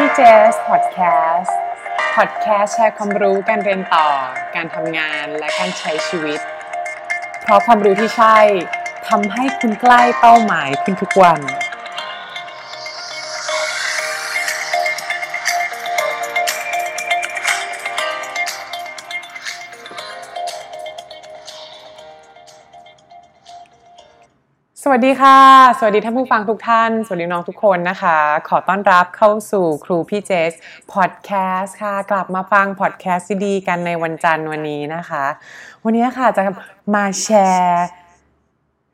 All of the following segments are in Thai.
พี่เจสพอดแคสต์พอดแคสต์แชร์ความรู้การเรียนต่อ การทำงานและการใช้ชีวิต เพราะความรู้ที่ใช่ทำให้คุณใกล้เป้าหมายขึ้นทุกวัน วัสดีค่ะ สวัสดีท่านผู้ฟังทุกท่าน สวัสดีน้องทุกคนนะคะ ขอต้อนรับเข้าสู่ครูพี่เจสพอดแคสต์ค่ะ กลับมาฟังพอดแคสต์ดีๆกันในวันจันทร์วันนี้นะคะ วันนี้ค่ะจะมาแชร์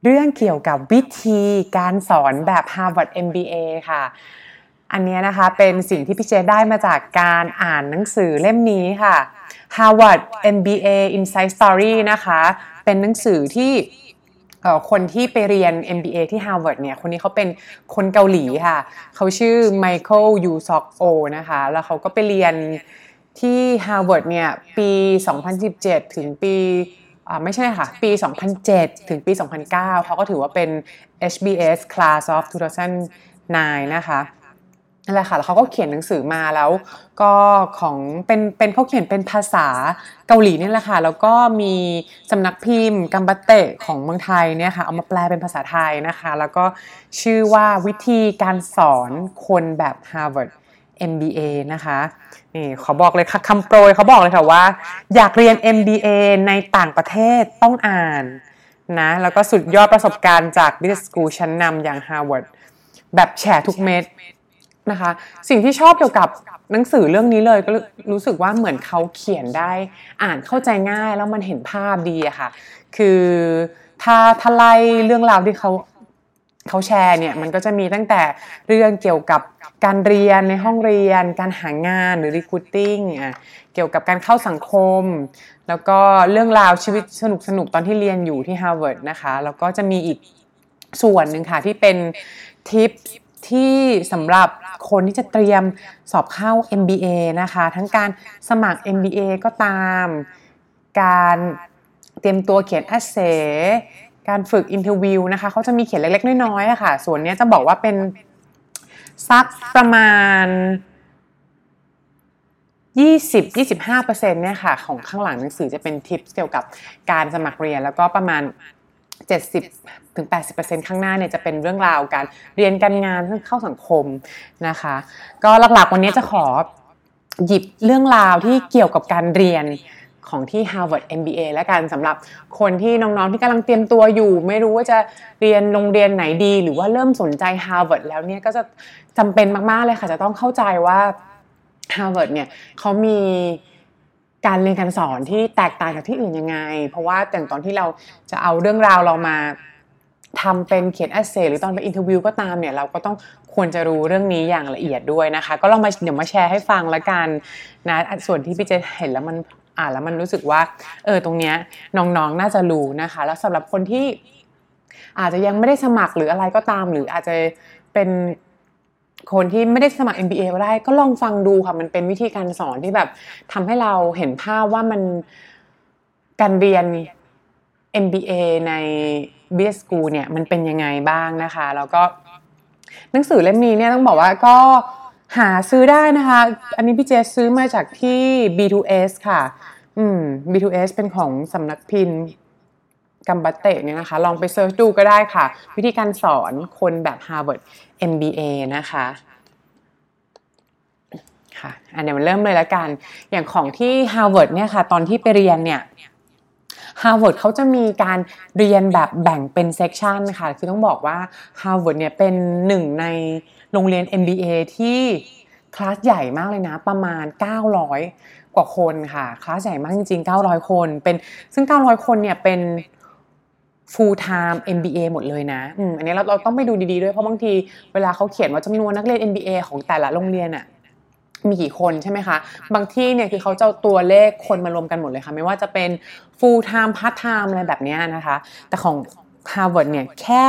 เรื่องเกี่ยวกับวิธีการสอนแบบ Harvard MBA ค่ะ อันนี้นะคะเป็นสิ่งที่พี่เจได้มาจากการอ่านหนังสือเล่มนี้ค่ะ Harvard MBA Inside Story นะคะ เป็นหนังสือที่ คนที่ไปเรียน MBA ที่ Harvard เนี่ย คนนี้เขาเป็นคนเกาหลีค่ะ เขาชื่อไมเคิลยูซอกโอนะคะ แล้วเขาก็ไปเรียนที่ Harvard เนี่ย ปี 2017 ถึงปีไม่ใช่ค่ะ ปี 2007 ถึงปี 2009 เขาก็ถือว่าเป็น HBS Class of 2009 นะคะ นั่นแหละค่ะ แล้วเขาก็เขียนหนังสือมาแล้ว ก็ของเป็นเป็นเขาเขียนเป็นภาษาเกาหลีนี่แหละค่ะ แล้วก็มีสำนักพิมพ์กัมบัตเตะของเมืองไทยเนี่ยค่ะเอามาแปลเป็นภาษาไทยนะคะ แล้วก็ชื่อว่าวิธีการสอนคนแบบ Harvard MBA นะคะนี่ขอบอกเลยค่ะคำโปรยเขาบอกเลยค่ะว่า อยากเรียน MBA ในต่างประเทศต้องอ่านนะแล้วก็สุดยอดประสบการณ์จาก Business School ชั้นนำอย่าง Harvard แบบแฉทุกเม็ด นะคะ สิ่งที่ชอบเกี่ยวกับหนังสือเรื่องนี้เลยก็รู้สึกว่าเหมือนเขาเขียนได้อ่านเข้าใจง่ายแล้วมันเห็นภาพดีอะค่ะ คือถ้าถ้าไล่เรื่องราวที่เขาเขาแชร์เนี่ยมันก็จะมีตั้งแต่เรื่องเกี่ยวกับการเรียนในห้องเรียน การหางานหรือ recruiting อะเกี่ยวกับการเข้าสังคม แล้วก็เรื่องราวชีวิตสนุกสนุกตอนที่เรียนอยู่ที่ Harvard นะคะ แล้วก็จะมีอีกส่วนหนึ่งค่ะที่เป็นทิป ที่สำหรับคนที่จะเตรียมสอบเข้า MBA นะคะ ทั้งการสมัคร MBA ก็ตาม การเตรียมตัวเขียน essay การฝึก interview นะคะเขาจะมีเขียนเล็กๆ น้อยๆอะค่ะ ส่วนนี้จะบอกว่าเป็นสักประมาณ 20-25%เนี่ยค่ะ ของข้างหลังหนังสือจะเป็นทิปเกี่ยวกับการสมัครเรียนแล้วก็ประมาณ 70ถึง80%ข้างหน้าเนี่ยจะเป็นเรื่องราวการเรียนการงานเข้าสังคมนะคะ ก็หลักๆวันนี้จะขอหยิบเรื่องราวที่เกี่ยวกับการเรียนของที่ Harvard MBA และกันสำหรับคนที่น้องๆที่กำลังเตรียมตัวอยู่ ไม่รู้ว่าจะเรียนโรงเรียนไหนดี หรือว่าเริ่มสนใจ Harvard แล้วเนี่ยก็จะจำเป็นมากๆเลยค่ะ จะต้องเข้าใจว่า Harvard เนี่ยเขามี การเรียนการสอนที่แตกต่างจากที่อื่นยังไง เพราะว่าแต่ตอนที่เราจะเอาเรื่องราวเรามาทำเป็นเขียน essay หรือตอนไป interview ก็ตามเนี่ยเราก็ต้องควรจะรู้เรื่องนี้อย่างละเอียดด้วยนะคะ ก็ลองมาเดี๋ยวมาแชร์ให้ฟังละกันนะส่วนที่พี่เจเห็นแล้วมันอ่านแล้วมันรู้สึกว่าเออตรงเนี้ยน้องๆน่าจะรู้นะคะ แล้วสำหรับคนที่อาจจะยังไม่ได้สมัครหรืออะไรก็ตาม หรืออาจจะเป็น คนที่ไม่ได้สมัคร MBA ก็ได้ก็ลองฟังดูค่ะมันเป็นวิธีการสอนที่แบบทำให้เราเห็นภาพว่ามันการเรียน MBA ใน BS School เนี่ยมันเป็นยังไงบ้างนะคะ แล้วก็หนังสือเล่มนี้เนี่ยต้องบอกว่าก็หาซื้อได้นะคะ อันนี้พี่เจซื้อมาจากที่ B2S ค่ะ อืม B2S เป็นของสำนักพิมพ์ กัมบัตเตเนี่ยนะคะ ลองไป search ดูก็ได้ค่ะ วิธีการสอนคนแบบ Harvard MBA นะคะค่ะอันนี้มันเริ่มเลยแล้วกัน อย่างของที่ Harvard เนี่ยค่ะ ตอนที่ไปเรียนเนี่ย Harvard เขาจะมีการเรียนแบบแบ่งเป็น section ค่ะ คือต้องบอกว่า Harvard เนี่ยเป็นหนึ่งในโรงเรียน MBA ที่คลาสใหญ่มากเลยนะ ประมาณ 900 กว่าคนค่ะ คลาสใหญ่มากจริงๆ 900 คน เป็นซึ่ง 900 คนเนี่ยเป็น full time MBA หมดเลยนะอืมอันนี้เราเราต้องไปดูดีๆด้วยเพราะบางทีเวลาเขาเขียนว่าจำนวนนักเรียน MBA ของแต่ละโรงเรียนอะมีกี่คนใช่ไหมคะ บางที่เนี่ยคือเขาจะตัวเลขคนมารวมกันหมดเลยค่ะ ไม่ว่าจะเป็น full time part time อะไรแบบนี้นะคะ แต่ของ Harvard เนี่ยแค่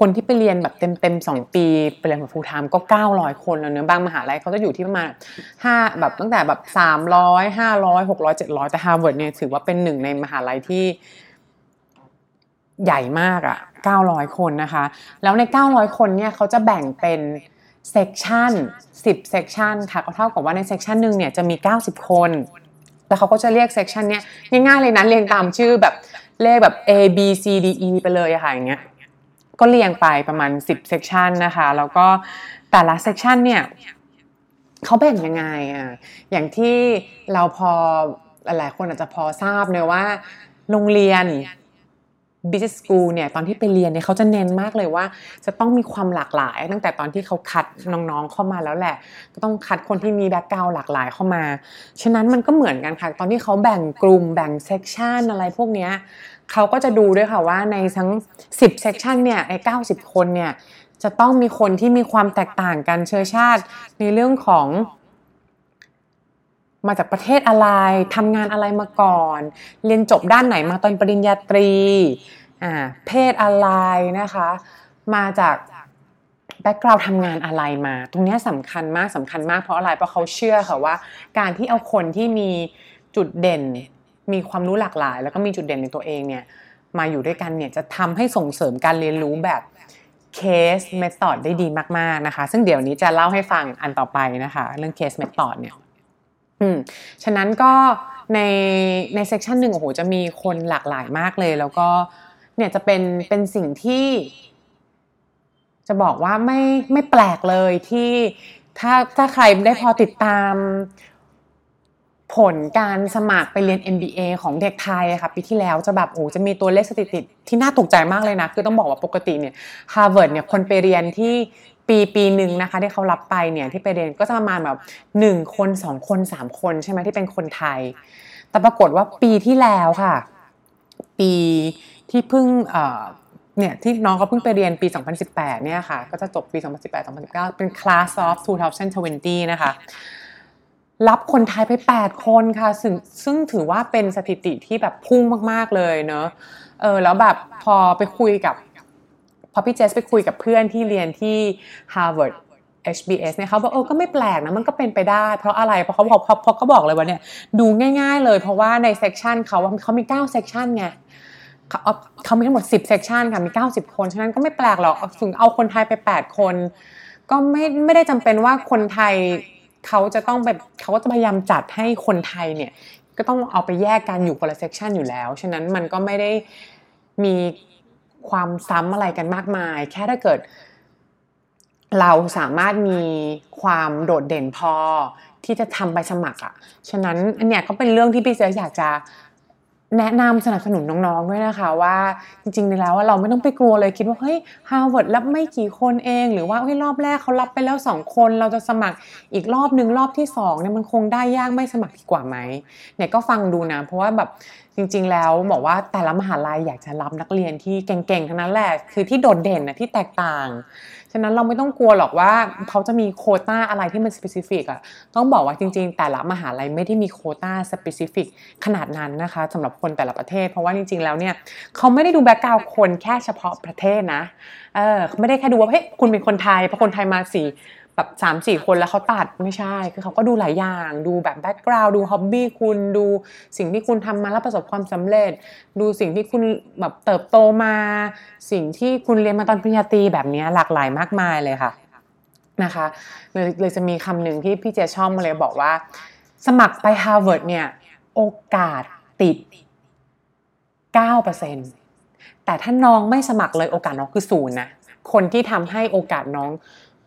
คนที่ไปเรียนแบบเต็มเต็มสองปีไปเรียนแบบ full time ก็ 900 คนแล้วเนื้อบางมหาลัยเขาจะอยู่ที่ประมาณ5แบบตั้งแต่แบบ 300 500 600 700 แต่ Harvard เนี่ยถือว่าเป็นหนึ่งในมหาลัยที่ ใหญ่มากอะ่ะ 900 คนนะคะ แล้วใน 900 คนเนี่ยเขาจะแบ่งเป็น section 10 section ค่ะก็เท่ากับว่าใน section หนึ่งเนี่ยจะมี 90 คน แล้วเขาก็จะเรียก section เนี้ยง่ายๆเลยนะเรียงตามชื่อแบบเลขแบบ A B C D E ไปเลยอะค่ะอย่างเงี้ยก็เรียงไปประมาณ 10 section นะคะ แล้วก็แต่ละ section เนี่ยเขาแบ่งยังไงอะอย่างที่เราพอหลายๆคนอาจจะพอทราบเนยว่า โรงเรียน business school เนี่ยตอนที่ไปเรียนเนี่ยเขาจะเน้นมากเลยว่า จะต้องมีความหลากหลาย ตั้งแต่ตอนที่เขาคัดน้องๆเข้ามาแล้วแหละ ก็ต้องคัดคนที่มี background หลากหลายเข้ามา ฉะนั้นมันก็เหมือนกันค่ะ ตอนที่เขาแบ่งกลุ่มแบ่ง section อะไรพวกเนี้ยเขาก็จะดูด้วยค่ะว่าในทั้ง 10 section เนี่ยไอ้90 คนเนี่ยจะต้องมีคนที่มีความแตกต่างกันเชื้อชาติในเรื่องของ มาจากประเทศอะไรทำงานอะไรมาก่อน เรียนจบด้านไหนมาตอนปริญญาตรีอ่าเพศอะไรนะคะ มาจาก background ทำงานอะไรมา ตรงนี้สำคัญมากสำคัญมากเพราะอะไรเพราะเขาเชื่อค่ะว่า การที่เอาคนที่มีจุดเด่น มีความรู้หลากหลาย แล้วก็มีจุดเด่นในตัวเองเนี่ยมาอยู่ด้วยกันเนี่ยจะทำให้ส่งเสริมการเรียนรู้แบบ case method ได้ดีมากๆนะคะ ซึ่งเดี๋ยวนี้จะเล่าให้ฟังอันต่อไปนะคะ เรื่อง case method เนี่ย อืมฉะนั้นก็ในใน section หนึ่งโอ้โหจะมีคนหลากหลายมากเลย แล้วก็เนี่ยจะเป็นเป็นสิ่งที่ จะบอกว่าไม่ไม่แปลกเลยที่ถ้าถ้าใครได้พอติดตามผลการสมัครไปเรียน MBA ของเด็กไทยค่ะปีที่แล้วจะแบบโอ้จะมีตัวเลขสถิติที่น่าตกใจมากเลยนะ คือต้องบอกว่าปกติเนี่ย Harvard เนี่ยคนไปเรียนที่ ปีปีหนึ่งนะคะที่เขารับไปเนี่ยที่ไปเรียนก็จะประมาณแบบหนึ่งคนสองคนสามคนใช่ไหมที่เป็นคนไทย แต่ปรากฏว่าปีที่แล้วค่ะ ปีที่เพิ่งเนี่ยที่น้องเขาเพิ่งไปเรียนปี 2018 เนี่ยค่ะ ก็จะจบปี 2018-2019 เป็น class of 2020 นะคะ รับคนไทยไป 8 คนค่ะ ซึ่งซึ่งถือว่าเป็นสถิติที่แบบพุ่งมาก ๆ เลยเนอะเออแล้วแบบพอไปคุยกับ อพี่เจสไปคุยกับเพื่อนที่เรียนที่ Harvard HBS เนี่ยเขาบอกเออก็ไม่แปลกนะมันก็เป็นไปได้ เพราะอะไรเพราะเขาบอกเพราะเขาบอกเลยว่าเนี่ยดูง่าย ๆ เลย เพราะว่าใน section เขาเขามี9 section ไงเขาเขามีทั้งหมด 10 section ค่ะมี 90 คน ฉะนั้นก็ไม่แปลกหรอกถึงเอาคนไทยไป 8 คน ก็ไม่ไม่ได้จำเป็นว่าคนไทยเขาจะต้องแบบเขาก็จะพยายามจัดให้คนไทยเนี่ยก็ต้องเอาไปแยกกันอยู่คนละเซกชันอยู่แล้ว ฉะนั้นมันก็ไม่ได้มี ความซ้ำอะไรกันมากมาย แค่ถ้าเกิด เราสามารถมีความโดดเด่นพอที่จะทำไปสมัครอะ่ะ ฉะนั้นอันเนี้ยก็เป็นเรื่องที่พี่เจอยากจะ แนะนำสนับสนุนน้องๆด้วยนะคะว่าจริงๆแล้วเราไม่ต้องไปกลัวเลยคิดว่าเฮ้ยฮาร์วาร์ดรับไม่กี่คนเอง หรือว่าเฮ้ยรอบแรกเขารับไปแล้ว 2 คน เราจะสมัครอีกรอบหนึ่งรอบที่2เนี่ยมันคงได้ยากไม่สมัครดีกว่าไหมเนี่ยก็ฟังดูนะเพราะว่าแบบจริงๆ แล้วบอกว่าแต่ละมหาลัยอยากจะรับนักเรียนที่เก่งๆทั้งนั้นแหละคือที่โดดเด่นนะที่แตกต่าง ฉะนั้นเราไม่ต้องกลัวหรอกว่าเขาจะมีโควต้าอะไรที่มัน specific อะต้องบอกว่าจริง ๆ แต่ละมหาลัยไม่ได้มีโควต้า specificขนาดนั้นนะคะสำหรับคนแต่ละประเทศ เพราะว่าจริง ๆ แล้วเนี่ยเขาไม่ได้ดู background คนแค่เฉพาะประเทศนะเออไม่ได้แค่ดูว่าเฮ้ยคุณเป็นคนไทยเพราะคนไทยมาสี แบบสามสี่คนแล้วเขาตัดไม่ใช่ คือเขาก็ดูหลายอย่างดูแบบ background ดู hobby คุณดูสิ่งที่คุณทำมาแล้วประสบความสำเร็จ ดูสิ่งที่คุณแบบเติบโตมา สิ่งที่คุณเรียนมาตอนปริญญาตรีแบบนี้หลากหลายมากมายเลยค่ะนะคะเลยเลยจะมีคำหนึ่งที่พี่เจชอบมาเลยบอกว่า สมัครไปฮาร์วาร์ดเนี่ย โอกาสติด 9%แต่ถ้าน้องไม่สมัครเลยโอกาสน้องคือศูนย์นะ คนที่ทำให้โอกาสน้อง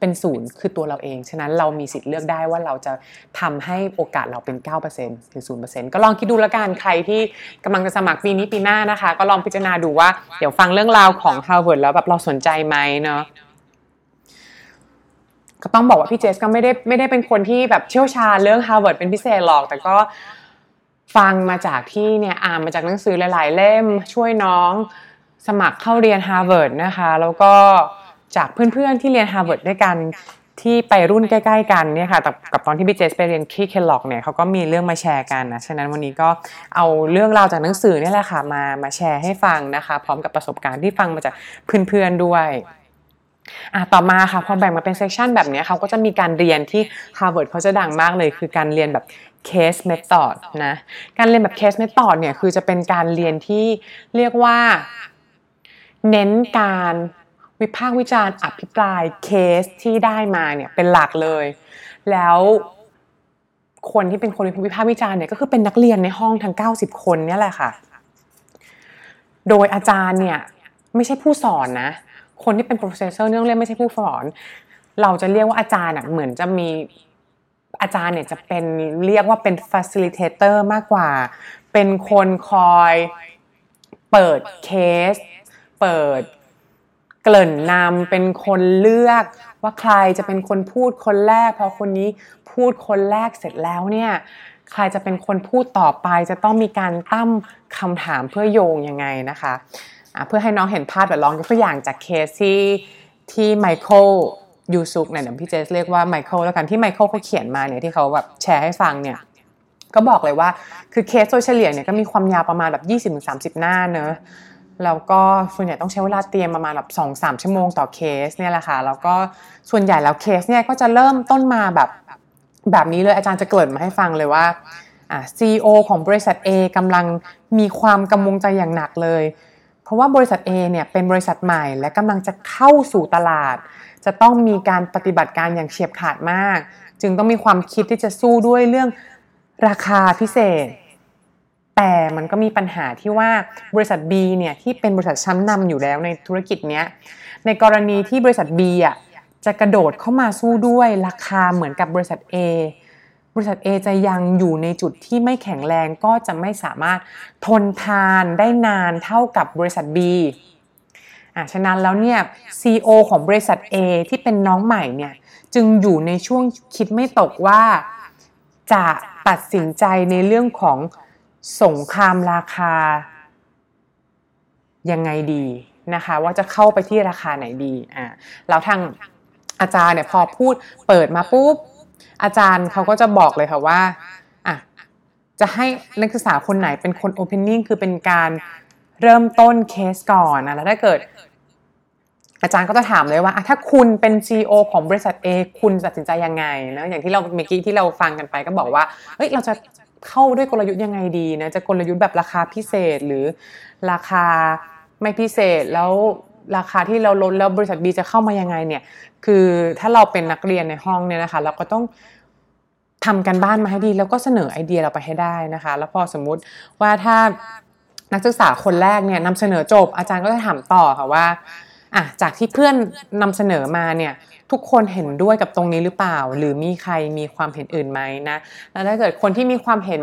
เป็นศูนย์คือตัวเราเอง ฉะนั้นเรามีสิทธิ์เลือกได้ว่าเราจะทำให้โอกาสเราเป็น 9%หรือ0%ก็ลองคิดดูละกันใครที่กำลังจะสมัครปีนี้ปีหน้านะคะ ก็ลองพิจารณาดูว่าเดี๋ยวฟังเรื่องราวของ Harvard แล้วแบบเราสนใจไหมเนาะก็ต้องบอกว่าพี่เจสก็ไม่ได้ไม่ได้เป็นคนที่แบบเชี่ยวชาญเรื่อง Harvard เป็นพิเศษหรอก แต่ก็ฟังมาจากที่เนี่ยอ่านมาจากหนังสือหลาย ๆ เล่มช่วยน้องสมัครเข้าเรียน Harvard นะคะ แล้วก็ จากเพื่อนๆที่เรียน Harvard ด้วยกันที่ไปรุ่นใกล้ๆกันเนี่ยค่ะกับตอนที่พี่เจสไปเรียนที่เคลล็อกเนี่ยเขาก็มีเรื่องมาแชร์กันนะ ฉะนั้นวันนี้ก็เอาเรื่องราวจากหนังสือนี่แหละค่ะมามาแชร์ให้ฟังนะคะ พร้อมกับประสบการณ์ที่ฟังมาจากเพื่อนๆด้วยอะต่อมาค่ะพอแบ่งมาเป็นเซสชันแบบนี้เขาก็จะมีการเรียนที่ Harvard เขาจะดังมากเลย คือการเรียนแบบ case method นะการเรียนแบบ case method เนี่ยคือจะเป็นการเรียนที่เรียกว่าเน้นการ วิพากษ์วิจารณ์อภิปรายเคสที่ได้มาเนี่ยเป็นหลักเลย แล้วคนที่เป็นคนวิพากษ์วิจารณ์เนี่ยก็คือเป็นนักเรียนในห้องทั้ง 90 คนเนี่ยแหละค่ะ โดยอาจารย์เนี่ยไม่ใช่ผู้สอนนะ คนที่เป็น professor เนื่องเรียนไม่ใช่ผู้สอน เราจะเรียกว่าอาจารย์อะเหมือนจะมีอาจารย์เนี่ยจะเป็นเรียกว่าเป็น facilitator มากกว่า เป็นคนคอยเปิดเคส เปิด เกริ่นนำเป็นคนเลือก ว่าใครจะเป็นคนพูดคนแรก พอคนนี้พูดคนแรกเสร็จแล้วเนี่ยใครจะเป็นคนพูดต่อไปจะต้องมีการตั้งคำถามเพื่อโยงยังไงนะคะะเพื่อให้น้องเห็นภาพแบบลองยกตัวอย่างจากเคสที่ที่ไมเคิลยูซุกเนี่ยเดี๋ยวพี่เจสเรียกว่าไมเคิลแล้วกันที่ไมเคิลเขาเขียนมาเนี่ยที่เขาแบบแชร์ให้ฟังเนี่ยก็บอกเลยว่าคือเคสโดยเฉลี่ยเนี่ยก็มีความยาวประมาณแบบ 20-30 หน้าเนอะ แล้วก็ส่วนใหญ่ต้องใช้เวลาเตรียมประมาณแบบสองสามชั่วโมงต่อเคสเนี่ยแหละค่ะแล้วก็ส่วนใหญ่แล้วเคสเนี่ยก็จะเริ่มต้นมาแบบแบบนี้เลยอาจารย์จะเกริ่นมาให้ฟังเลยว่าอ่า CEO ของบริษัท A กำลังมีความกังวลใจอย่างหนักเลย เพราะว่าบริษัท A เนี่ยเป็นบริษัทใหม่ และกำลังจะเข้าสู่ตลาด จะต้องมีการปฏิบัติการอย่างเฉียบขาดมาก จึงต้องมีความคิดที่จะสู้ด้วยเรื่องราคาพิเศษ แต่มันก็มีปัญหาที่ว่าบริษัท B เนี่ยที่เป็นบริษัทชั้นนำอยู่แล้วในธุรกิจเนี้ยในกรณีที่บริษัท B อะจะกระโดดเข้ามาสู้ด้วยราคาเหมือนกับบริษัท A บริษัท A จะยังอยู่ในจุดที่ไม่แข็งแรงก็จะไม่สามารถทนทานได้นานเท่ากับบริษัท B อะฉะนั้นแล้วเนี่ย CEO ของบริษัท A ที่เป็นน้องใหม่เนี่ยจึงอยู่ในช่วงคิดไม่ตกว่าจะตัดสินใจในเรื่องของ สงครามราคา ยังไงดีนะคะ ว่าจะเข้าไปที่ราคาไหนดีอ่าแล้วทางอาจารย์เนี่ยพอพูดเปิดมาปุ๊บอาจารย์เขาก็จะบอกเลยค่ะว่าอะจะให้นักศึกษาคนไหนเป็นคน opening คือเป็นการเริ่มต้นเคสก่อนนะแล้วถ้าเกิด อาจารย์ก็จะถามเลยว่าถ้าคุณเป็น CEO ของบริษัท A คุณตัดสินใจยังไงนะอย่างที่เราเมื่อกี้ที่เราฟังกันไปก็บอกว่าเฮ้ยเราจะ เข้าด้วยกลยุทธ์ยังไงดีนะจะกลยุทธ์แบบราคาพิเศษหรือราคาไม่พิเศษแล้วราคาที่เราลดแล้วบริษัท B จะเข้ามายังไงเนี่ย คือถ้าเราเป็นนักเรียนในห้องเนี่ยนะคะ เราก็ต้องทำกันบ้านมาให้ดีแล้วก็เสนอไอเดียเราไปให้ได้นะคะ แล้วพอสมมุติว่าถ้านักศึกษาคนแรกเนี่ยนำเสนอจบอาจารย์ก็จะถามต่อค่ะว่าอะจากที่เพื่อนนำเสนอมาเนี่ย ทุกคนเห็นด้วยกับตรงนี้หรือเปล่า หรือมีใครมีความเห็นอื่นไหมนะแล้วถ้าเกิดคนที่มีความเห็น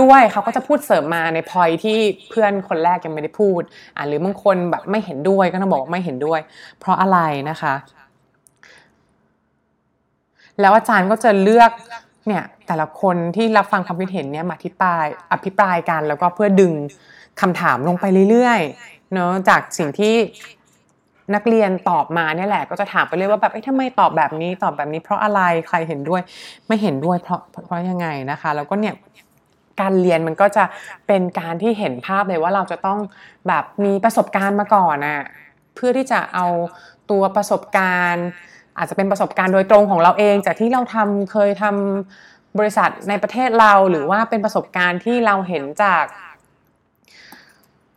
ด้วยเขาก็จะพูดเสริมมาในพอยที่เพื่อนคนแรกยังไม่ได้พูดอ่าหรือบางคนแบบไม่เห็นด้วยก็ต้องบอกว่าไม่เห็นด้วย เพราะอะไรนะคะ แล้วอาจารย์ก็จะเลือกเนี่ยแต่ละคนที่รับฟังความคิดเห็นเนี่ยมาอธิบายอภิปรายกันแล้วก็เพื่อดึงคำถามลงไปเรื่อยๆเนาะจากสิ่งที่ นักเรียนตอบมาเนี่ยแหละก็จะถามไปเลยว่าแบบเอ้ทำไมตอบแบบนี้ตอบแบบนี้ เพราะอะไรใครเห็นด้วย ไม่เห็นด้วยเพราะเพราะยังไงนะคะ แล้วก็เนี่ยการเรียนมันก็จะเป็นการที่เห็นภาพเลยว่าเราจะต้องแบบมีประสบการณ์มาก่อนอะเพื่อที่จะเอาตัวประสบการณ์ อาจจะเป็นประสบการณ์โดยตรงของเราเอง จากที่เราทำเคยทำบริษัทในประเทศเราหรือว่าเป็นประสบการณ์ที่เราเห็นจาก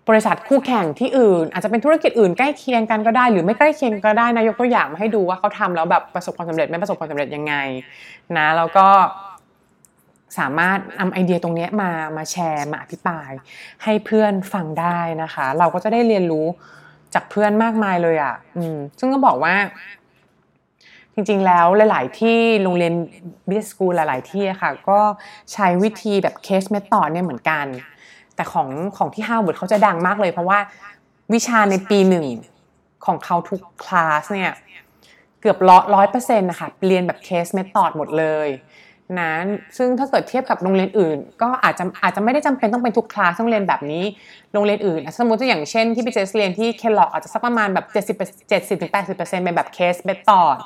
บริษัทคู่แข่งที่อื่น อาจจะเป็นธุรกิจอื่นใกล้เคียงกันก็ได้ หรือไม่ใกล้เคียงก็ได้นะยกตัวอย่างมาให้ดูว่าเขาทำแล้วแบบประสบความสำเร็จไม่ประสบความสำเร็จยังไงนะแล้วก็สามารถนำไอเดียตรงนี้มามาแชร์มาอภิปราย ให้เพื่อนฟังได้นะคะ เราก็จะได้เรียนรู้จากเพื่อนมากมายเลยอะ่ะอืมซึ่งก็บอกว่า จริงๆแล้วหลาย ๆ ที่โรงเรียน B-school หลาย ๆ ที่ค่ะ ก็ใช้วิธีแบบ case method เนี่ยเหมือนกัน แต่ของของที่ฮาร์วาร์ดเขาจะดังมากเลย เพราะว่าวิชาในปีหนึ่งของเขาทุกคลาสเนี่ยเกือบร้อยเปอร์เซ็นต์นะคะเรียนแบบ case method หมดเลยนะซึ่งถ้าเกิดเทียบกับโรงเรียนอื่น ก็อาจจะอาจจะไม่ได้จำเป็นต้องเป็นทุกคลาสต้องเรียนแบบนี้โรงเรียนอื่น สมมติอย่างเช่นที่พี่เจสเรียนที่เคลล็อกอาจจะสักประมาณแบบ 70 70ถึง80 เปอร์เซ็นต์เป็นแบบ case method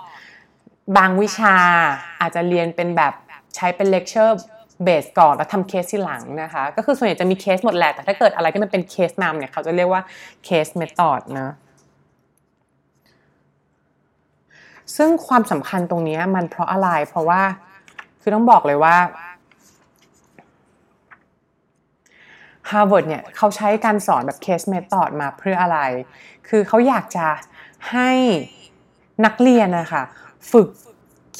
บางวิชาอาจจะเรียนเป็นแบบใช้เป็น lecture base ก่อนแล้วทำเคสที่หลังนะคะ ก็คือส่วนใหญ่จะมีเคสหมดแหละแต่ถ้าเกิดอะไรที่มันเป็นเคสนำเนี่ยเขาจะเรียกว่าเคสเมธอดนะซึ่งความสำคัญตรงนี้มันเพราะอะไร เพราะว่าคือต้องบอกเลยว่า Harvard เนี่ยเขาใช้การสอนแบบ case method มาเพื่ออะไร คือเขาอยากจะให้นักเรียนนะคะฝึก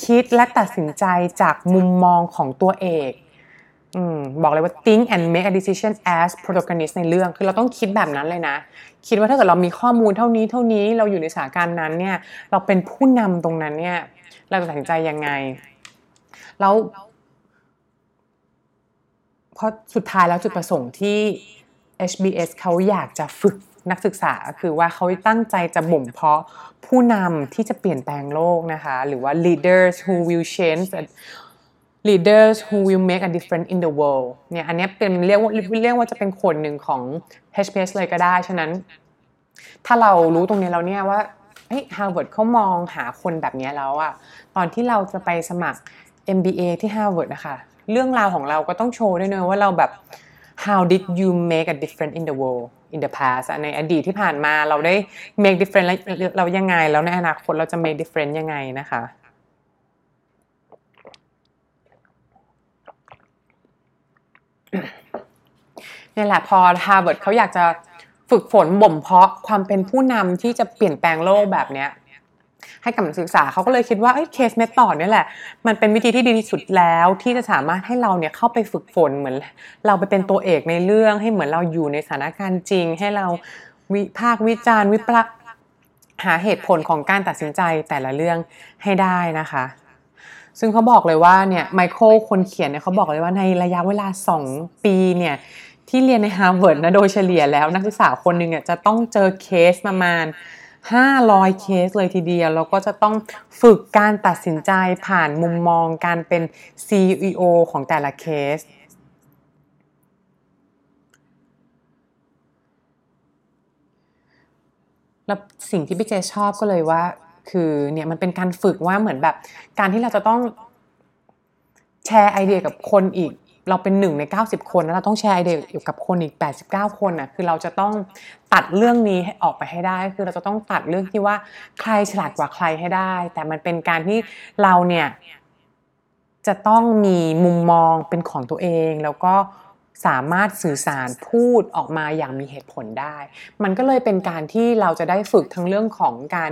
คิดและตัดสินใจจากมุมมองของตัวเอก บอกเลยว่า think and make a decision as protagonist ในเรื่อง คือเราต้องคิดแบบนั้นเลยนะ คิดว่าถ้าเกิดเรามีข้อมูลเท่านี้เท่านี้เราอยู่ในสถานการณ์นั้นเนี่ย เราเป็นผู้นำตรงนั้นเนี่ย เราจะตัดสินใจยังไง แล้วเพราะสุดท้ายแล้วจุดประสงค์ที่ HBS เขาอยากจะฝึกนักศึกษาคือว่าเขาตั้งใจจะบ่มเพาะผู้นำที่จะเปลี่ยนแปลงโลกนะคะ หรือว่า leaders who will change leaders who will make a difference in the world เนี่ยอันนี้เป็นเรียกว่าเรียกว่าจะเป็นคนหนึ่งของ HBS เลยก็ได้ ฉะนั้น ถ้าเรารู้ตรงนี้แล้วเนี่ยว่าเฮ้ย Harvard เขามองหาคนแบบนี้แล้วอะตอนที่เราจะไปสมัคร MBA ที่ Harvard นะคะ เรื่องราวของเราก็ต้องโชว์ด้วยเนอะว่าเราแบบ how did you make a difference in the world in the past ในอดีตที่ผ่านมาเราได้ make difference เรายังไง แล้วในอนาคตเราจะ make difference ยังไงนะคะ นี่แหละพอ Harvard เขาอยากจะฝึกฝนบ่มเพาะความเป็นผู้นำที่จะเปลี่ยนแปลงโลกแบบเนี้ยให้กับนักศึกษาเขาก็เลยคิดว่าเคสเมธอดนี่แหละ มันเป็นวิธีที่ดีที่สุดแล้ว ที่จะสามารถให้เราเนี่ยเข้าไปฝึกฝนเหมือน เราไปเป็นตัวเอกในเรื่องให้เหมือนเราอยู่ในสถานการณ์จริง ให้เราวิพากวิจารณ์วิปหาเหตุผลของการตัดสินใจแต่ละเรื่องให้ได้นะคะ ซึ่งเขาบอกเลยว่าเนี่ยไมเคิลคนเขียนเนี่ยเขาบอกเลยว่าในระยะเวลา 2 ปีเนี่ยที่เรียนในฮาร์วาร์ดนะโดยเฉลี่ยแล้วนักศึกษาคนหนึ่งเนี่ยจะต้องเจอเคสประมาณ 500 เคสเลยทีเดียว แล้วก็จะต้องฝึกการตัดสินใจผ่านมุมมองการเป็น CEO ของแต่ละเคสแล้วสิ่งที่พี่เจชอบก็เลยว่า คือเนี่ยมันเป็นการฝึกว่าเหมือนแบบ การที่เราจะต้องแชร์ไอเดียกับคนอีก เราเป็นหนึ่งใน 90 คนแล้วเราต้องแชร์ไอเดียอยู่กับคนอีก 89 คนอะคือเราจะต้องตัดเรื่องนี้ให้ออกไปให้ได้ คือเราจะต้องตัดเรื่องที่ว่าใครฉลาดกว่าใครให้ได้ แต่มันเป็นการที่เราเนี่ยจะต้องมีมุมมองเป็นของตัวเอง แล้วก็ สามารถสื่อสารพูดออกมาอย่างมีเหตุผลได้ มันก็เลยเป็นการที่เราจะได้ฝึกทั้งเรื่องของการ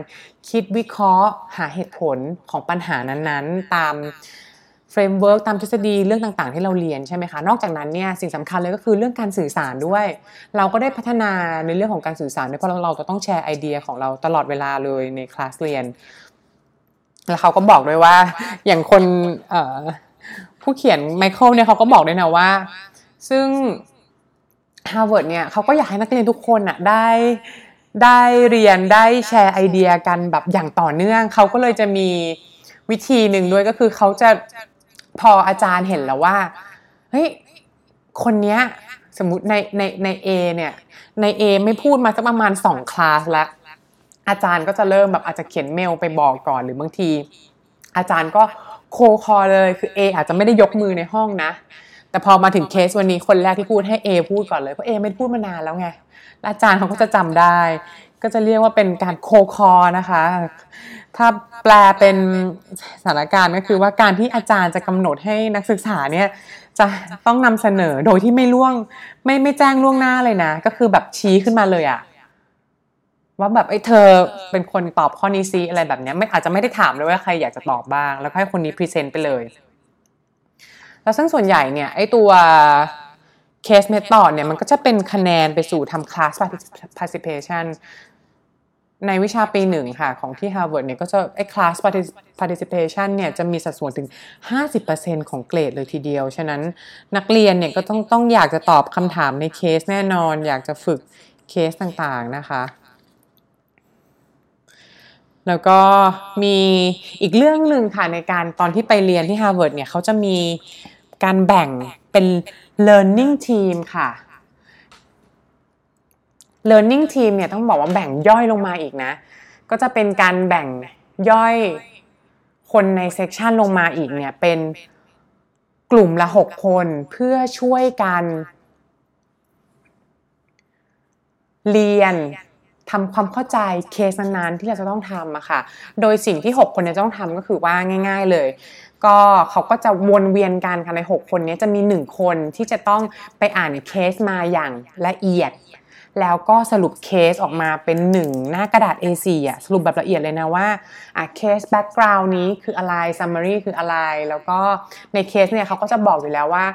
คิดวิเคราะห์ หาเหตุผลของปัญหานั้นๆ ตาม framework ตามทฤษฎีเรื่องต่างๆ ที่เราเรียนใช่ไหมคะ นอกจากนั้นเนี่ยสิ่งสำคัญเลยก็คือเรื่องการสื่อสารด้วย เราก็ได้พัฒนาในเรื่องของการสื่อสารด้วยเพราะเราจะต้องแชร์ไอเดียของเราตลอดเวลาเลยในคลาสเรียน แล้วเขาก็บอกด้วยว่าอย่างคนผู้เขียนไมเคิลเนี่ยเขาก็บอกด้วยนะว่า ซึ่งฮาร์วาร์ดเนี่ยเขาก็อยากให้นักเรียนทุกคนอะได้ได้เรียนได้แชร์ไอเดียกันแบบอย่างต่อเนื่อง เขาก็เลยจะมีวิธีหนึ่งด้วยก็คือเขาจะพออาจารย์เห็นแล้วว่าเฮ้ยคนเนี้ยสมมติในในในเอเนี่ยในเอไม่พูดมาสักประมาณสองคลาสแล้วอาจารย์ก็จะเริ่มแบบอาจจะเขียนเมลไปบอกก่อนหรือบางที อาจารย์ก็โคคอเลยคือ A อาจจะไม่ได้ยกมือในห้องนะ แต่พอมาถึงเคสวันนี้คนแรกที่พูดให้ A พูดก่อนเลยเพราะ A ไม่พูดมานานแล้วไงอาจารย์เขาก็จะจำได้ ก็จะเรียกว่าเป็นการโคคอนะคะ ถ้าแปลเป็นสถานการณ์ก็คือว่าการที่อาจารย์จะกำหนดให้นักศึกษาเนี่ยจะต้องนำเสนอโดยที่ไม่ล่วง ไม่ไม่แจ้งล่วงหน้าเลยนะ ก็คือแบบชี้ขึ้นมาเลยอะว่าแบบไอ้เธอเป็นคนตอบข้อนี้ซีอะไรแบบนี้ไม่อาจจะไม่ได้ถามเลยว่าใครอยากจะตอบบ้าง แล้วให้คนนี้พรีเซนต์ไปเลย แล้วซึ่งส่วนใหญ่เนี่ยไอตัวเคสเมธอดเนี่ยมันก็จะเป็นคะแนนไปสู่ทำคลาส participation ในวิชาปีหนึ่งค่ะ ของที่ Harvard เนี่ยก็จะไอ้ class participation เนี่ยจะมีสัดส่วนถึง 50%ของเกรดเลยทีเดียว ฉะนั้นนักเรียนเนี่ยก็ต้องต้องอยากจะตอบคำถามในเคสแน่นอน อยากจะฝึกเคสต่างๆนะคะ แล้วก็มีอีกเรื่องหนึ่งค่ะในการตอนที่ไปเรียนที่ Harvard เนี่ยเขาจะมี การแบ่งเป็น learning team ค่ะ learning team เนี่ยต้องบอกว่าแบ่งย่อยลงมาอีกนะ ก็จะเป็นการแบ่งย่อยคนในเซกชันลงมาอีกเนี่ยเป็นกลุ่มละ6คนเพื่อช่วยกัน เรียนทำความเข้าใจเคสนั้นๆที่เราจะต้องทำอะค่ะ โดยสิ่งที่ 6 คนนี้ต้องทำก็คือว่าง่าย ๆเลย ก็เขาก็จะวนเวียนกันค่ะใน 6 คนนี้จะมี 1 คนที่จะต้องไปอ่านเคสมาอย่างละเอียด แล้วก็สรุปเคสออกมาเป็นหนึ่งหน้ากระดาษ A4 อะสรุปแบบละเอียดเลยนะว่าอะเคส background นี้คืออะไร summary คืออะไร แล้วก็ในเคสเนี่ยเขาก็จะบอกอยู่แล้วว่า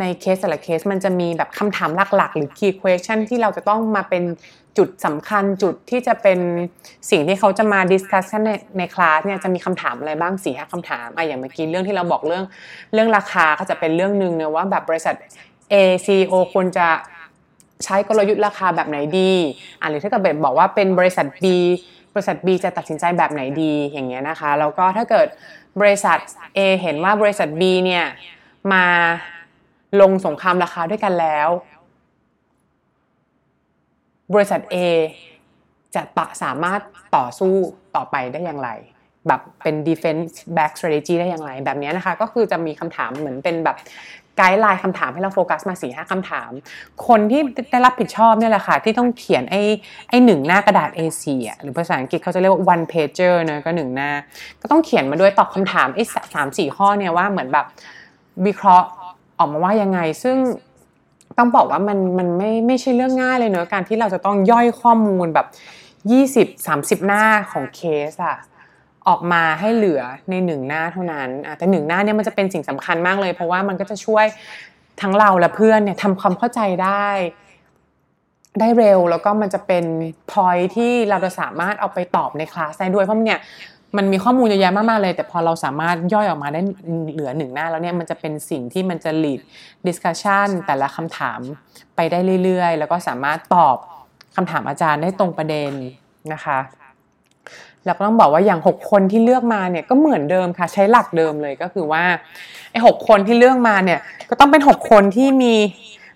ในเคสแต่ละเคสมันจะมีแบบคำถามหลักๆ หรือ key question ที่เราจะต้องมาเป็น จุดสำคัญจุดที่จะเป็นสิ่งที่เขาจะมา discuss กันในในคลาสเนี่ยจะมีคำถามอะไรบ้างสี่ห้าคำถามอะอย่างเมื่อกี้เรื่องที่เราบอกเรื่องเรื่องราคาก็จะเป็นเรื่องหนึ่งเนะว่าแบบบริษัท ACO ควรจะใช้กลยุทธ์ราคาแบบไหนดีอะหรือถ้าเกิดแบบบอกว่าเป็นบริษัท B บริษัท B จะตัดสินใจแบบไหนดีอย่างเงี้ยนะคะแล้วก็ถ้าเกิดบริษัท A เห็นว่าบริษัท B เนี่ยมาลงสงครามราคาด้วยกันแล้ว บริษัท A จะตะสามารถต่อสู้ต่อไปได้อย่างไร แบบเป็น defense back strategy ได้อย่างไร แบบนี้นะคะ ก็คือจะมีคำถามเหมือนเป็นแบบไกด์ไลน์คำถามให้เราโฟกัสมาสี่ห้าคำถาม คนที่ได้รับผิดชอบเนี่ยแหละค่ะ ที่ต้องเขียนไอ้ไอ้หนึ่งหน้ากระดาษ A4 อะหรือภาษาอังกฤษเขาจะเรียกว่า one pager นะก็หนึ่งหน้า ก็ต้องเขียนมาด้วยตอบคำถามไอ้สามสี่ข้อเนี่ยว่าเหมือนแบบวิเคราะห์ออกมาว่ายังไง ซึ่ง ต้องบอกว่ามันมันไม่ไม่ใช่เรื่องง่ายเลยเนอะการที่เราจะต้องย่อยข้อมูลแบบ 20-30 หน้าของเคสอะออกมาให้เหลือในหนึ่งหน้าเท่านั้นแต่หนึ่งหน้าเนี่ยมันจะเป็นสิ่งสำคัญมากเลย เพราะว่ามันก็จะช่วยทั้งเราและเพื่อนเนี่ยทำความเข้าใจได้ ได้เร็วแล้วก็มันจะเป็นพอยที่เราจะสามารถเอาไปตอบในคลาสได้ด้วยเพราะเนี่ย มันมีข้อมูลเยอะแยะมากมากเลย แต่พอเราสามารถย่อยออกมาได้เหลือหนึ่งหน้าแล้วเนี่ยมันจะเป็นสิ่งที่มันจะ lead discussion แต่ละคำถามไปได้เรื่อยๆ แล้วก็สามารถตอบคำถามอาจารย์ได้ตรงประเด็นนะคะแล้วก็ต้องบอกว่าอย่าง 6 คนที่เลือกมาเนี่ยก็เหมือนเดิมค่ะใช้หลักเดิมเลยก็คือว่าไอ้หคนที่เลือกมาเนี่ยก็ต้องเป็น 6 คนที่มี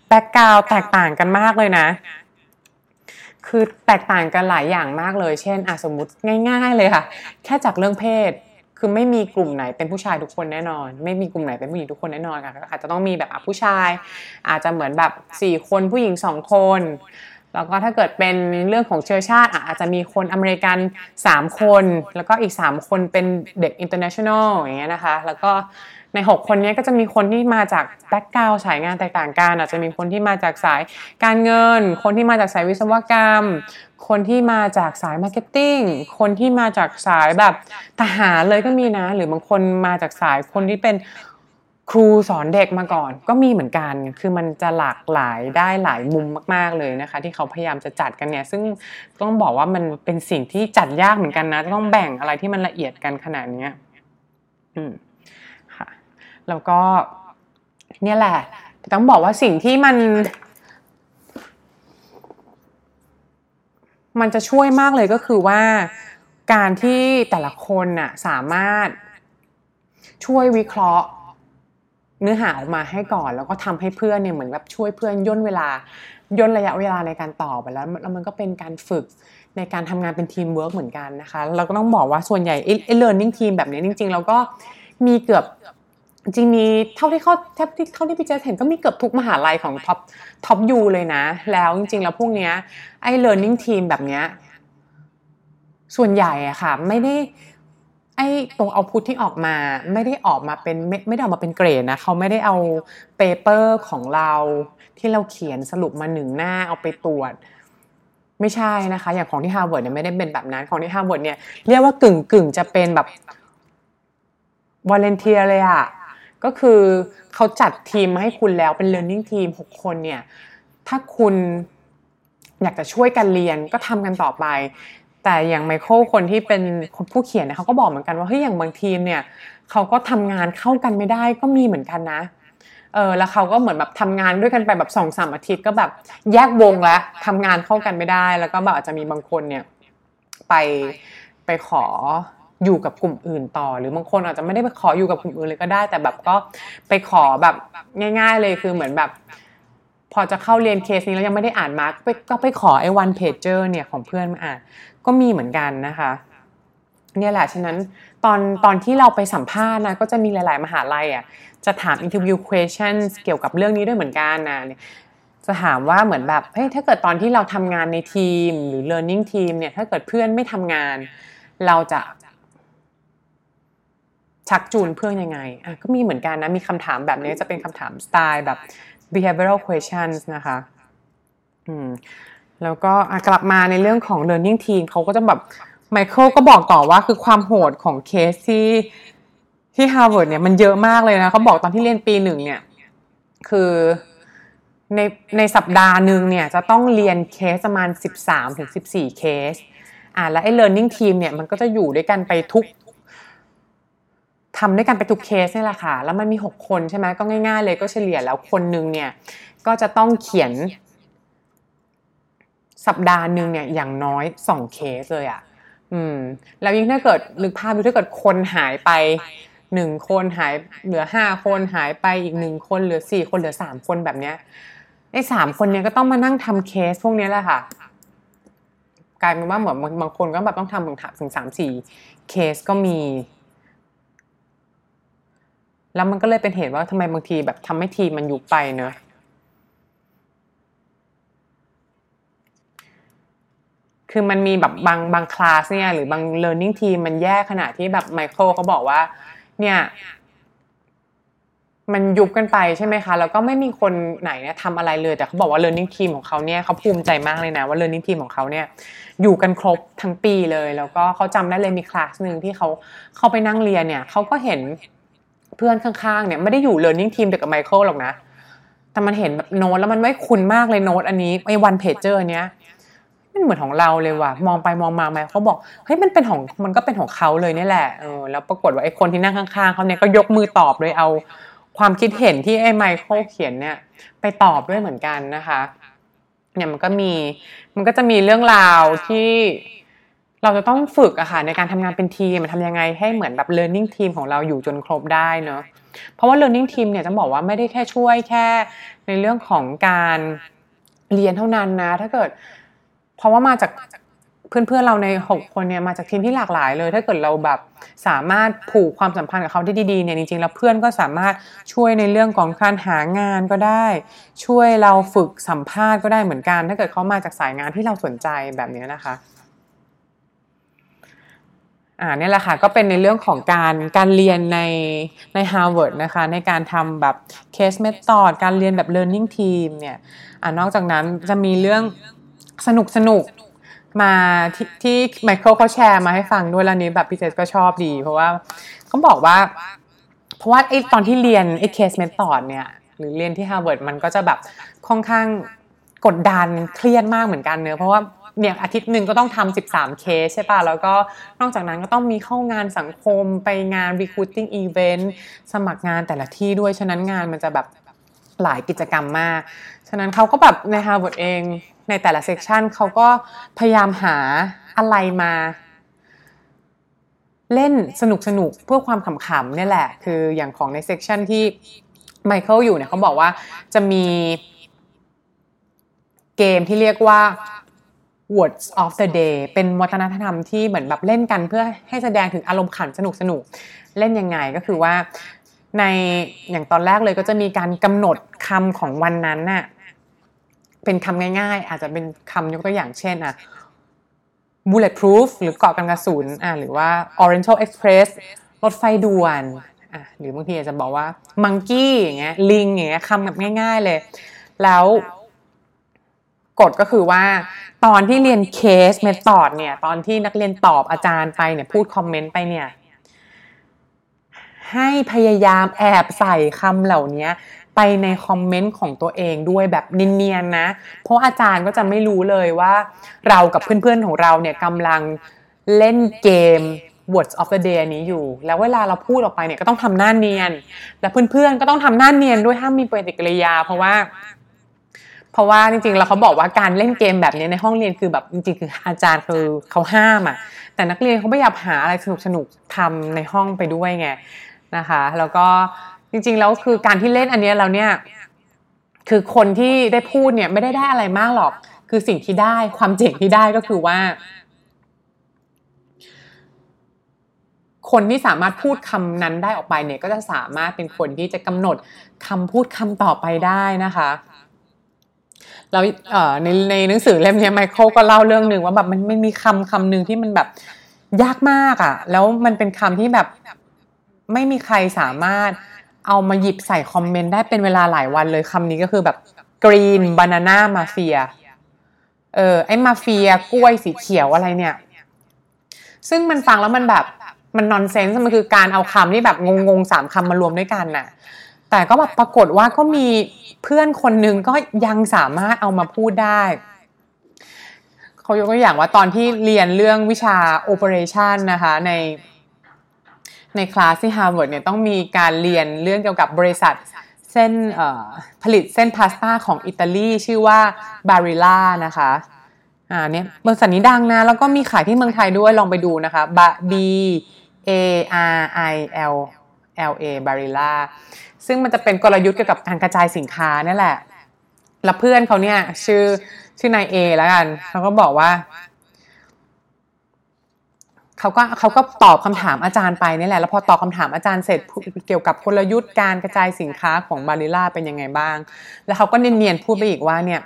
แบ็กกราวแตกต่างกันมากเลยนะ คือแตกต่างกันหลายอย่างมากเลย เช่นอะสมมุติง่าย ๆ เลยค่ะ แค่จากเรื่องเพศ คือไม่มีกลุ่มไหนเป็นผู้ชายทุกคนแน่นอน ไม่มีกลุ่มไหนเป็นผู้หญิงทุกคนแน่นอนค่ะอาจจะต้องมีแบบผู้ชาย อาจจะเหมือนแบบ4คนผู้หญิง2คนแล้วก็ถ้าเกิดเป็นเรื่องของเชื้อชาติอาจจะมีคนอเมริกัน 3 คน แล้วก็อีก 3 คนเป็นเด็ก international อย่างเงี้ยนะคะ แล้วก็ ใน 6 คนนี้ก็จะมีคนที่มาจาก background สายงานแตกต่างกันอาจจะมีคนที่มาจากสายการเงิน คนที่มาจากสายวิศวกรรม คนที่มาจากสาย marketing คนที่มาจากสายแบบทหารเลยก็มีนะ หรือบางคนมาจากสายคนที่เป็นครูสอนเด็กมาก่อน ก็มีเหมือนกัน คือมันจะหลากหลายได้หลายมุมมาก ๆเลยนะคะ ที่เขาพยายามจะจัดกันเนี่ยซึ่งต้องบอกว่ามันเป็นสิ่งที่จัดยากเหมือนกันนะ ต้องแบ่งอะไรที่มันละเอียดกันขนาดนี้อืม แล้วก็เนี่ยแหละ ต้องบอกว่าสิ่งที่มัน มันจะช่วยมากเลยก็คือว่าการที่แต่ละคนน่ะสามารถช่วยวิเคราะห์เนื้อหาออกมาให้ก่อน แล้วก็ทำให้เพื่อนเนี่ยเหมือนแบบช่วยเพื่อนย่นเวลาย่นระยะเวลาในการตอบไปแล้วแล้วมันก็เป็นการฝึกในการทำงานเป็นทีมเวิร์กเหมือนกันนะคะ เราก็ต้องบอกว่าส่วนใหญ่ไอ้ learning team แบบนี้จริง ๆ เราก็มีเกือบ จริงมีเท่าที่เขาแทบที่เท่าที่พี่เจเห็นก็มีเกือบทุกมหาลัยของ top top U เลยนะ แล้วจริง ๆ แล้วพวกเนี้ยไอ้ learning team แบบเนี้ยส่วนใหญ่อะค่ะ ไม่ได้ไอ้ตรง output ที่ออกมาไม่ได้ออกมาเป็นไม่ไม่ได้ออกมาเป็นเกรดนะเขาไม่ได้เอา paper ของเราที่เราเขียนสรุปมาหนึ่งหน้าเอาไปตรวจ ไม่ใช่นะคะ อย่างของที่ฮาร์วาร์ดเนี่ยไม่ได้เป็นแบบนั้นของที่ฮาร์วาร์ดเนี่ยเรียกว่ากึ่งกึ่งจะเป็นแบบ volunteer เลยอะ ก็คือเขาจัดทีมมาให้คุณแล้วเป็น learning team 6 คนเนี่ยถ้าคุณอยากจะช่วยกันเรียนก็ทำกันต่อไป แต่อย่างไมเคิลคนที่เป็นผู้เขียนเนี่ยเขาก็บอกเหมือนกันว่าเฮ้ยอย่างบางทีมเนี่ยเขาก็ทำงานเข้ากันไม่ได้ก็มีเหมือนกันนะเออแล้วเขาก็เหมือนแบบทำงานด้วยกันไปแบบสองสามอาทิตย์ก็แบบแยกวงแล้วทำงานเข้ากันไม่ได้ แล้วก็แบบอาจจะมีบางคนเนี่ยไปไปขอ อยู่กับกลุ่มอื่นต่อ หรือบางคนอาจจะไม่ได้ไปขออยู่กับกลุ่มอื่นเลยก็ได้ แต่แบบก็ไปขอแบบง่าย ๆ เลยคือเหมือนแบบ พอจะเข้าเรียนเคสนี้แล้วยังไม่ได้อ่านมาก็ไปขอไอ้วันเพจเจอร์เนี่ยของเพื่อนมาอ่านก็มีเหมือนกันนะคะเนี่ยแหละ ฉะนั้นตอนตอนที่เราไปสัมภาษณ์นะก็จะมีหลาย ๆ มหาลัยอะจะถาม interview questions เกี่ยวกับเรื่องนี้ด้วยเหมือนกันนะจะถามว่าเหมือนแบบเฮ้ยถ้าเกิดตอนที่เราทำงานในทีมหรือ learning team เนี่ยถ้าเกิดเพื่อนไม่ทำงาน เราจะ ชักจูงเพื่อนยังไงอะก็มีเหมือนกันนะ มีคำถามแบบนี้จะเป็นคำถามสไตล์แบบ behavioral questions นะคะอืมแล้วก็กลับมาในเรื่องของ learning team เขาก็จะแบบไมเคิลก็บอกต่อว่าคือความโหดของเคสที่ที่ฮาร์วาร์ดเนี่ยมันเยอะมากเลยนะเขาบอกตอนที่เรียนปีหนึ่งเนี่ย คือในในสัปดาห์หนึ่งเนี่ยจะต้องเรียนเคสประมาณ 13ถึง14 เคสอ่าแล้วไอ้ learning team เนี่ยมันก็จะอยู่ด้วยกันไปทุก ทำด้วยกันไปทุกเคสนี่แหละค่ะ แล้วมันมี 6 คนใช่ไหมก็ง่าย ๆ เลยก็เฉลี่ยแล้วคนหนึ่งเนี่ยก็จะต้องเขียน สัปดาห์หนึ่งเนี่ยอย่างน้อยสองเคสเลยอะ่ะอืม แล้วยิ่งถ้าเกิดนึกภาพดูถ้าเกิดคนหายไปหนึ่งคนหายเหลือห้าคนหายไปอีกหนึ่งคนเหลือสี่คนเหลือสามคนแบบเนี้ยไอ้สามคนเนี้ยก็ต้องมานั่งทำเคสพวกนี้แหละค่ะกลายเป็นว่าเหมือนบางคนก็แบบต้องทำถึงสามสี่เคสก็มี แล้วมันก็เลยเป็นเหตุว่าทำไมบางทีแบบทำให้ทีมมันยุบไปเนอะคือมันมีแบบบางบางคลาสเนี่ยหรือบาง learning team มันแย่ขนาดที่แบบไมเคิลเขาบอกว่า เนี่ย มันยุบกันไปใช่ไหมคะ แล้วก็ไม่มีคนไหนเนี่ยทำอะไรเลย แต่เขาบอกว่า learning team ของเขาเนี่ยเขาภูมิใจมากเลยนะ ว่า learning team ของเขาเนี่ย อยู่กันครบทั้งปีเลย แล้วก็เขาจำได้เลยมีคลาสหนึ่งที่เขาเข้าไปนั่งเรียนเนี่ยเขาก็เห็น พื่อนข้างๆเนี่ยไม่ได้อยู่ learning team เดียวกับไมเคิลหรอกนะ แต่มันเห็นแบบโน้ตแล้วมันไม่คุ้นมากเลยโน้ตอันนี้ไอ้วันเพจเจอร์เนี้ยมันเหมือนของเราเลยว่ะมองไปมองมาไหมเขาบอกเฮ้ยมันเป็นของมันก็เป็นของเขาเลยนี่แหละเออแล้วปรากฏว่าไอ้คนที่นั่งข้างๆเขาเนี่ยก็ยกมือตอบโดยเอาความคิดเห็นที่ไอ้ไมเคิลเขียนเนี่ย ไปตอบด้วยเหมือนกันนะคะ เนี่ยมันก็มีมันก็จะมีเรื่องราวที่ เราจะต้องฝึกอะค่ะในการทำงานเป็นทีมมันทำยังไงให้เหมือนแบบ learning team ของเราอยู่จนครบได้เนาะเพราะว่า learning team เนี่ยจะบอกว่าไม่ได้แค่ช่วยแค่ในเรื่องของการเรียนเท่านั้นนะ ถ้าเกิด เพราะว่ามาจากเพื่อนๆเราในหกคนเนี่ยมาจากทีมที่หลากหลายเลย ถ้าเกิดเราแบบสามารถผูกความสัมพันธ์กับเขาได้ดีๆเนี่ยจริงๆแล้วเพื่อนก็สามารถช่วยในเรื่องของการหางานก็ได้ ช่วยเราฝึกสัมภาษณ์ก็ได้เหมือนกัน ถ้าเกิดเขามาจากสายงานที่เราสนใจแบบนี้นะคะ อ่านี่แหละค่ะก็เป็นในเรื่องของการการเรียนในใน Harvard นะคะในการทำแบบ case method การเรียนแบบ learning team เนี่ยอ่านอกจากนั้นจะมีเรื่องสนุกสนุกมาที่ที่ไมเคิลเขาแชร์มาให้ฟังด้วยแล้วนี้แบบพี่เจสก็ชอบดี เพราะว่าเขาบอกว่า เพราะว่าไอ้ตอนที่เรียนไอ้ case method เนี่ยหรือเรียนที่ฮาร์วาร์ดมันก็จะแบบค่อนข้างกดดันเครียดมากเหมือนกันเนอะเพราะว่า เนี่ยอาทิตย์หนึ่งก็ต้องทำ13 เคสใช่ป่ะ แล้วก็นอกจากนั้นก็ต้องมีเข้างานสังคมไปงาน recruiting event สมัครงานแต่ละที่ด้วย ฉะนั้นงานมันจะแบบหลายกิจกรรมมาก ฉะนั้นเขาก็แบบใน Harvard เองในแต่ละ section เขาก็พยายามหาอะไรมา เล่นสนุกสนุกเพื่อความขำๆนี่แหละ คืออย่างของใน section ที่ไมเคิลอยู่เนี่ยเขาบอกว่าจะมีเกมที่เรียกว่า words of the day เป็นวัฒนธรรมที่เหมือนแบบเล่นกันเพื่อให้แสดงถึงอารมณ์ขันสนุกสนุกเล่นยังไงก็คือว่าในอย่างตอนแรกเลยก็จะมีการกำหนดคำของวันนั้นน่ะเป็นคำง่ายๆ อาจจะเป็นคำยกตัวอย่างเช่นอะ bulletproof หรือเกาะกันกระสุนอะหรือว่า Oriental Express รถไฟด่วนอะหรือบางทีอาจจะบอกว่า monkey อย่างเงี้ยลิงอย่างเงี้ยคำแบบง่าย ๆเลย แล้ว กฎก็คือว่า ตอนที่เรียนเคสเมธอดเนี่ย ตอนที่นักเรียนตอบอาจารย์ไปเนี่ยพูดคอมเมนต์ไปเนี่ย ให้พยายามแอบใส่คำเหล่านี้ไปในคอมเมนต์ของตัวเองด้วยแบบเนียนๆนะ เพราะอาจารย์ก็จะไม่รู้เลยว่า เรากับเพื่อนๆของเราเนี่ยกำลังเล่นเกม words of the day นี้อยู่ แล้วเวลาเราพูดออกไปเนี่ยก็ต้องทำหน้าเนียน และเพื่อนๆก็ต้องทำหน้าเนียนด้วยห้ามมีปฏิกิริยา เพราะว่า เพราะว่าจริงๆแล้วเขาบอกว่าการเล่นเกมแบบนี้ในห้องเรียนคือแบบจริงๆคืออาจารย์คือเขาห้ามอะแต่นักเรียนเขาไม่อยากหาอะไรสนุกๆทำในห้องไปด้วยไงนะคะ แล้วก็จริงๆแล้วคือการที่เล่นอันนี้เราเนี่ยคือคนที่ได้พูดเนี่ยไม่ได้ได้อะไรมากหรอก คือสิ่งที่ได้ความเจ๋งที่ได้ก็คือว่า คนที่สามารถพูดคำนั้นได้ออกไปเนี่ย ก็จะสามารถเป็นคนที่จะกำหนดคำพูดคำต่อไปได้นะคะ แล้วเอ่อในในหนังสือเล่มนี้ไมเคิลก็เล่าเรื่องหนึ่งว่าแบบมันไม่มีคำคำหนึ่งที่มันแบบยากมากอะ่ะ แล้วมันเป็นคำที่แบบไม่มีใครสามารถเอามาหยิบใส่คอมเมนต์ได้เป็นเวลาหลายวันเลยคำนี้ก็คือแบบกรีนบานาน่ามาเฟียเออไอ้มาเฟียกล้วยสีเขียวอะไรเนี่ย ซึ่งมันฟังแล้วมันแบบมันนอนเซนส์มันคือการเอาคำที่แบบงงๆสามคำมารวมด้วยกันน่ะ แต่ก็แบบปรากฏว่าก็มีเพื่อนคนนึงก็ยังสามารถเอามาพูดได้เขายกตัวอย่างว่าตอนที่เรียนเรื่องวิชา operation นะคะในในคลาสที่ Harvard เนี่ยต้องมีการเรียนเรื่องเกี่ยวกับบริษัทเส้นผลิตเส้นพาสต้าของอิตาลีชื่อว่า Barilla นะคะอ่าเนี่ยบริษัทนี้ดังนะ แล้วก็มีขายที่เมืองไทยด้วยลองไปดูนะคะ B A R I L L A Barilla ซึ่งมันจะเป็นกลยุทธ์เกี่ยวกับการกระจายสินค้านี่แหละ แล้วเพื่อนเขาเนี่ย ชื่อชื่อนายเอแล้วกันเขาก็บอกว่าเขาก็เขาก็ตอบคำถามอาจารย์ไปนี่แหละ แล้วพอตอบคาถามอาจารย์เสร็จเกี่ยวกับกลยุทธ์การกระจายสินค้าของบาริล่าเป็นยังไงบ้าง แล้วเขาก็เนียนๆพูดไปอีกว่าเนี่ย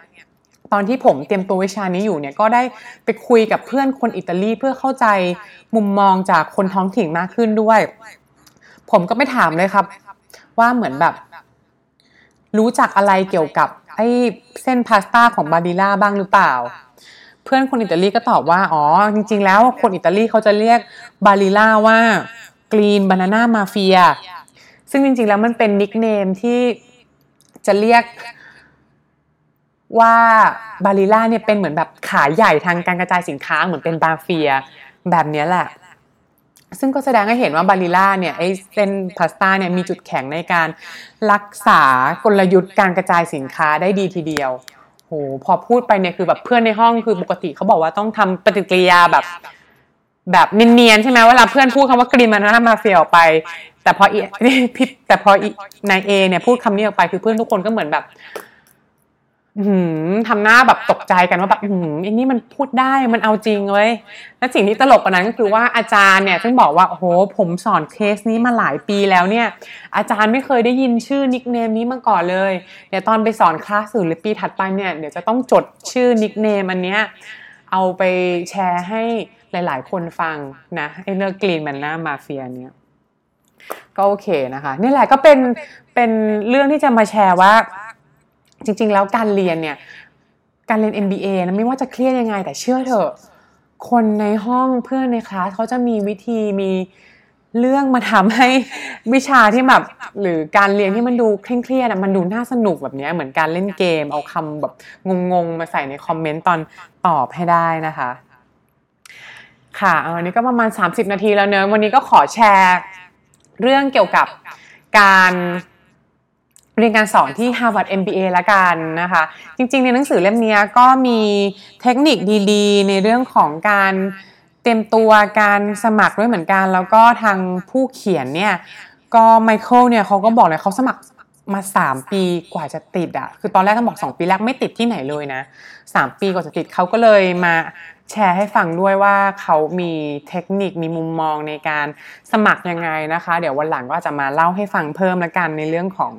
ตอนที่ผมเตรียมตัววิชานี้อยู่เนี่ยก็ได้ไปคุยกับเพื่อนคนอิตาลีเพื่อเข้าใจมุมมองจากคนท้องถิ่นมากขึ้นด้วย ผมก็ไม่ถามเลยครับ ว่าเหมือนแบบ รู้จักอะไรเกี่ยวกับ ไอ้เส้นพาสต้าของบาริล่าบ้างหรือเปล่า เพื่อนคนอิตาลีก็ตอบว่า อ๋อ จริง ๆ แล้วคนอิตาลีเขาจะเรียกบาลิล่าว่ากรีนบานาน่ามาเฟียซึ่งจริง ๆ แล้วมันเป็นนิกเนมที่จะเรียกว่าบาลิล่าเนี่ยเป็นเหมือนแบบขายใหญ่ทางการกระจายสินค้าเหมือนเป็นบาเฟีย แบบนี้แหละ ซึ่งก็แสดงให้เห็นว่าบาลิล่าเนี่ยไอเส้นพาสต้าเนี่ยมีจุดแข็งในการรักษากลยุทธ์การกระจายสินค้าได้ดีทีเดียวโหพอพูดไปเนี่ยคือแบบเพื่อนในห้องคือปกติเขาบอกว่าต้องทำปฏิกิริยาแบบ แบบเนียนๆใช่ไหมเวลาเพื่อนพูดคำว่ากรีนมานามาเฟียออกไป แต่พออีพิแต่พอนายเอเนี่ยพูดคำนี้ออกไปคือเพื่อนทุกคนก็เหมือนแบบ ทำหน้าแบบตกใจกันว่าแบบอืมอันนี้มันพูดได้มันเอาจริงเว้ยและสิ่งที่ตลกกว่านั้นก็คือว่าอาจารย์เนี่ยซึ่งบอกว่าโอ้โหผมสอนเคสนี้มาหลายปีแล้วเนี่ย อาจารย์ไม่เคยได้ยินชื่อ nickname นี้มาก่อนเลยเดี๋ยวตอนไปสอนคลาสอื่นหรือปีถัดไปเนี่ยเดี๋ยวจะต้องจดชื่อ nickname อันเนี้ยเอาไปแชร์ให้หลาย ๆ คนฟังนะไอ้เรื่องกรีนมันหน้ามาเฟียเนี่ยก็โอเคนะคะนี่แหละก็เป็นเป็นเรื่องที่จะมาแชร์ว่า จริง ๆ แล้วการเรียนเนี่ยการเรียน MBA นะไม่ว่าจะเครียดยังไง แต่เชื่อเถอะคนในห้องเพื่อนในคลาสเขาจะมีวิธีมีเรื่องมาทำให้วิชาที่แบบหรือการเรียนที่มันดูเคร่งเครียดมันดูน่าสนุกแบบนี้เหมือนการเล่นเกม เอาคำแบบงงๆมาใส่ในคอมเมนต์ตอนตอบให้ได้นะคะ ค่ะวันนี้ก็ประมาณ 30 นาทีแล้วเนอะวันนี้ก็ขอแชร์เรื่องเกี่ยวกับการ เรียนการสอนที่ Harvard MBA ละกันนะคะ จริงๆ ในหนังสือเล่มนี้ก็มีเทคนิคดีๆ ในเรื่องของการเตรียมตัวการสมัครด้วยเหมือนกัน แล้วก็ทางผู้เขียนเนี่ย ก็ไมเคิลเนี่ยเขาก็บอกเลยเขาสมัครมา 3 ปีกว่าจะติดอะ่ะคือตอนแรกต้องบอก 2 ปีแรกไม่ติดที่ไหนเลยนะ 3 ปีกว่าจะติดเขาก็เลยมาแชร์ให้ฟังด้วยว่าเขามีเทคนิคมีมุมมองในการสมัครยังไงนะคะ เดี๋ยววันหลังก็จะมาเล่าให้ฟังเพิ่มละกันในเรื่องของ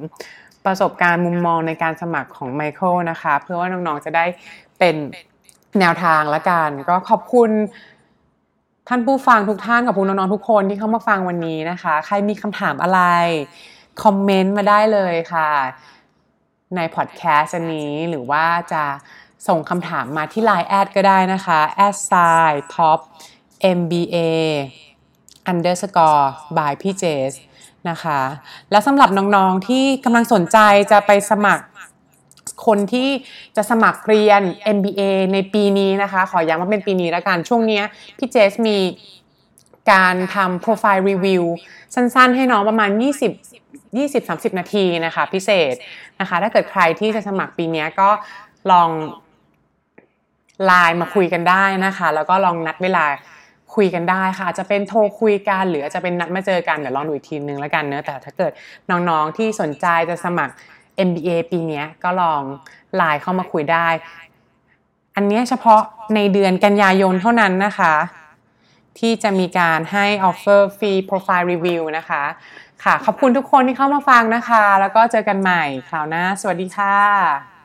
ประสบการณ์มุมมองในการสมัครของไมเคิลนะคะ เพื่อว่าน้องๆจะได้เป็นแนวทางละกันก็ขอบคุณท่านผู้ฟังทุกท่านขอบคุณน้องๆทุกคนที่เข้ามาฟังวันนี้นะคะ ใครมีคำถามอะไร คอมเมนต์มาได้เลยค่ะ ในพอดแคสต์นี้หรือว่าจะส่งคำถามมาที่ Line แอดก็ได้นะคะแอดไซ top mba underscore by พี่เจส นะคะ และสำหรับน้องๆที่กำลังสนใจจะไปสมัครคนที่จะสมัครเรียน MBA ในปีนี้นะคะ ขอย้ำว่าเป็นปีนี้ล้วกัน ช่วงนี้พี่เจสมีการทำ profile review สั้นๆ ให้น้องประมาณ 20 20-30 นาทีนะคะ พิเศษนะคะ ถ้าเกิดใครที่จะสมัครปีนี้ก็ลองไลน์มาคุยกันได้นะคะ แล้วก็ลองนัดเวลา คุยกันได้ค่ะจะเป็นโทรคุยกันหรือจะเป็นนัดมาเจอกันเดี๋ยวลองดูอีกทีนึงแล้วกันเนอะแต่ถ้าเกิดน้องๆที่สนใจจะสมัคร MBA ปีนี้ก็ลองไลน์เข้ามาคุยได้ อันนี้เฉพาะในเดือนกันยายนเท่านั้นนะคะ ที่จะมีการให้ offer free profile review นะคะ ค่ะ ขอบคุณทุกคนที่เข้ามาฟังนะคะ แล้วก็เจอกันใหม่คราวหน้า สวัสดีค่ะ